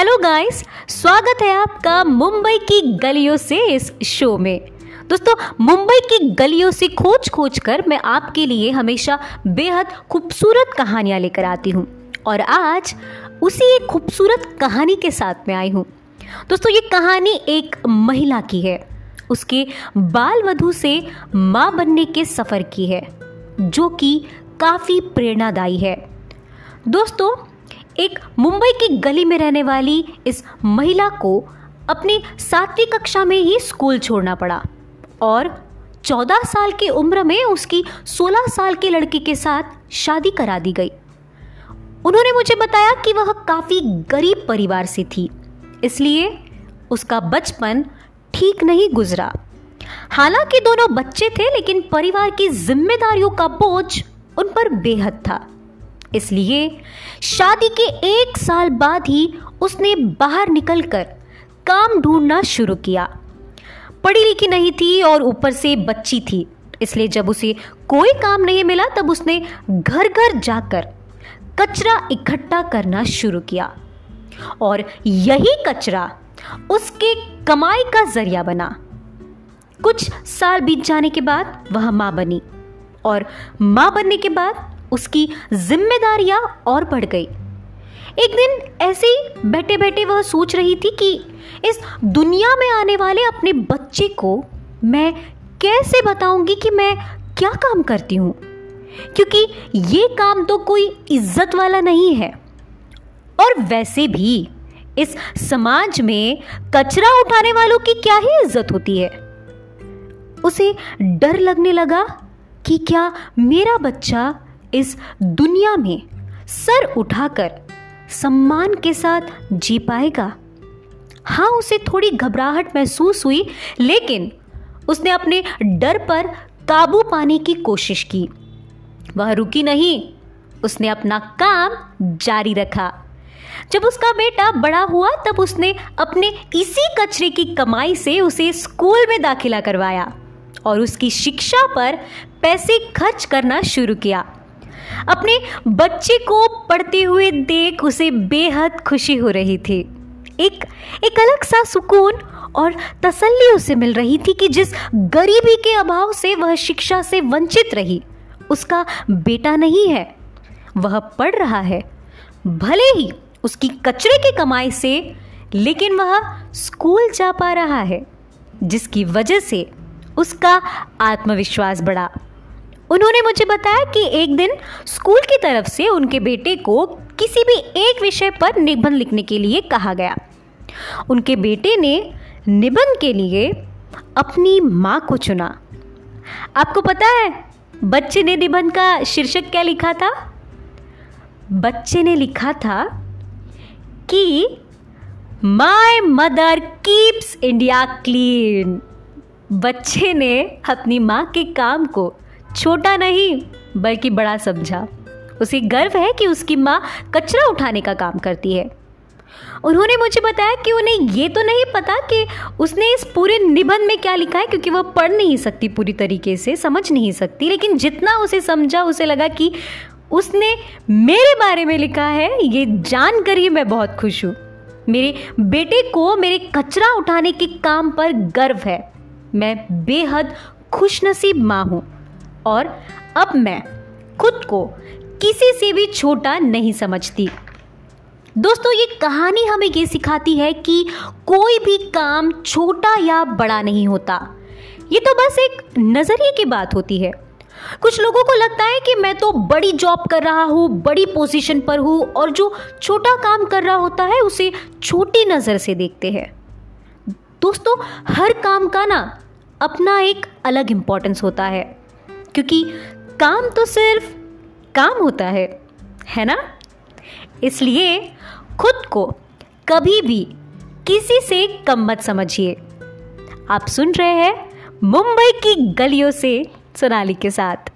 Hello guys, स्वागत है आपका मुंबई की गलियों से इस शो में। दोस्तों, मुंबई की गलियों से खोज खोज कर मैं आपके लिए हमेशा बेहद खूबसूरत कहानियाँ लेकर आती हूँ और आज उसी एक खूबसूरत कहानी के साथ में आई हूँ। दोस्तों, ये कहानी एक महिला की है। उसके बाल वधु से माँ बनने के सफ़र की है, जो कि काफ़ी प्रेरणादायी है। दोस्तों एक मुंबई की गली में रहने वाली इस महिला को अपनी सातवीं कक्षा में ही स्कूल छोड़ना पड़ा और चौदह साल की उम्र में उसकी सोलह साल के लड़के के साथ शादी करा दी गई। उन्होंने मुझे बताया कि वह काफ़ी गरीब परिवार से थी, इसलिए उसका बचपन ठीक नहीं गुजरा। हालाँकि दोनों बच्चे थे, लेकिन परिवार की जिम्मेदारियों का बोझ उन पर बेहद था। इसलिए शादी के एक साल बाद ही उसने बाहर निकलकर काम ढूंढना शुरू किया। पढ़ी लिखी नहीं थी और ऊपर से बच्ची थी। इसलिए जब उसे कोई काम नहीं मिला, तब उसने घर घर जाकर कचरा इकट्ठा करना शुरू किया। और यही कचरा उसके कमाई का ज़रिया बना। कुछ साल बीत जाने के बाद वह माँ बनी और माँ बनने के बाद उसकी जिम्मेदारियाँ और बढ़ गई। एक दिन ऐसे ही बैठे बैठे वह सोच रही थी कि इस दुनिया में आने वाले अपने बच्चे को मैं कैसे बताऊँगी कि मैं क्या काम करती हूँ? क्योंकि ये काम तो कोई इज़्ज़त वाला नहीं है। और वैसे भी इस समाज में कचरा उठाने वालों की क्या ही इज़्ज़त होती है? उसे डर लगने लगा कि क्या मेरा बच्चा इस दुनिया में सर उठाकर सम्मान के साथ जी पाएगा। हाँ उसे थोड़ी घबराहट महसूस हुई, लेकिन उसने अपने डर पर काबू पाने की कोशिश की। वह रुकी नहीं। उसने अपना काम जारी रखा। जब उसका बेटा बड़ा हुआ, तब उसने अपने इसी कचरे की कमाई से उसे स्कूल में दाखिला करवाया और उसकी शिक्षा पर पैसे खर्च करना शुरू किया। अपने बच्चे को पढ़ते हुए देख उसे बेहद खुशी हो रही थी। एक एक अलग सा सुकून और तसल्ली उसे मिल रही थी कि जिस गरीबी के अभाव से वह शिक्षा से वंचित रही, उसका बेटा नहीं है, वह पढ़ रहा है। भले ही उसकी कचरे की कमाई से, लेकिन वह स्कूल जा पा रहा है, जिसकी वजह से उसका आत्मविश्वास बढ़ा। उन्होंने मुझे बताया कि एक दिन स्कूल की तरफ़ से उनके बेटे को किसी भी एक विषय पर निबंध लिखने के लिए कहा गया। उनके बेटे ने निबंध के लिए अपनी माँ को चुना। आपको पता है, बच्चे ने निबंध का शीर्षक क्या लिखा था? बच्चे ने लिखा था कि my mother keeps India clean बच्चे ने अपनी माँ के काम को छोटा नहीं, बल्कि बड़ा समझा। उसे गर्व है कि उसकी माँ कचरा उठाने का काम करती है। उन्होंने मुझे बताया कि उन्हें ये तो नहीं पता कि उसने इस पूरे निबंध में क्या लिखा है, क्योंकि वह पढ़ नहीं सकती पूरी तरीके से, समझ नहीं सकती। लेकिन जितना उसे समझा, उसे लगा कि उसने मेरे बारे में लिखा है, ये जानकर ही मैं बहुत खुश हूँ। मेरे बेटे को मेरे कचरा उठाने के काम पर गर्व है। मैं बेहद खुशनसीब माँ हूँ। और अब मैं खुद को किसी से भी छोटा नहीं समझती। दोस्तों, ये कहानी हमें ये सिखाती है कि कोई भी काम छोटा या बड़ा नहीं होता। ये तो बस एक नज़रिए की बात होती है। कुछ लोगों को लगता है कि मैं तो बड़ी जॉब कर रहा हूँ, बड़ी पोजीशन पर हूँ और जो छोटा काम कर रहा होता है, उसे छोटी नज़र से देखते हैं। दोस्तों, हर काम का ना अपना एक अलग इम्पोर्टेंस होता है। क्योंकि काम तो सिर्फ़ काम होता है है ना? इसलिए खुद को कभी भी किसी से कम मत समझिए। आप सुन रहे हैं मुंबई की गलियों से सोनाली के साथ।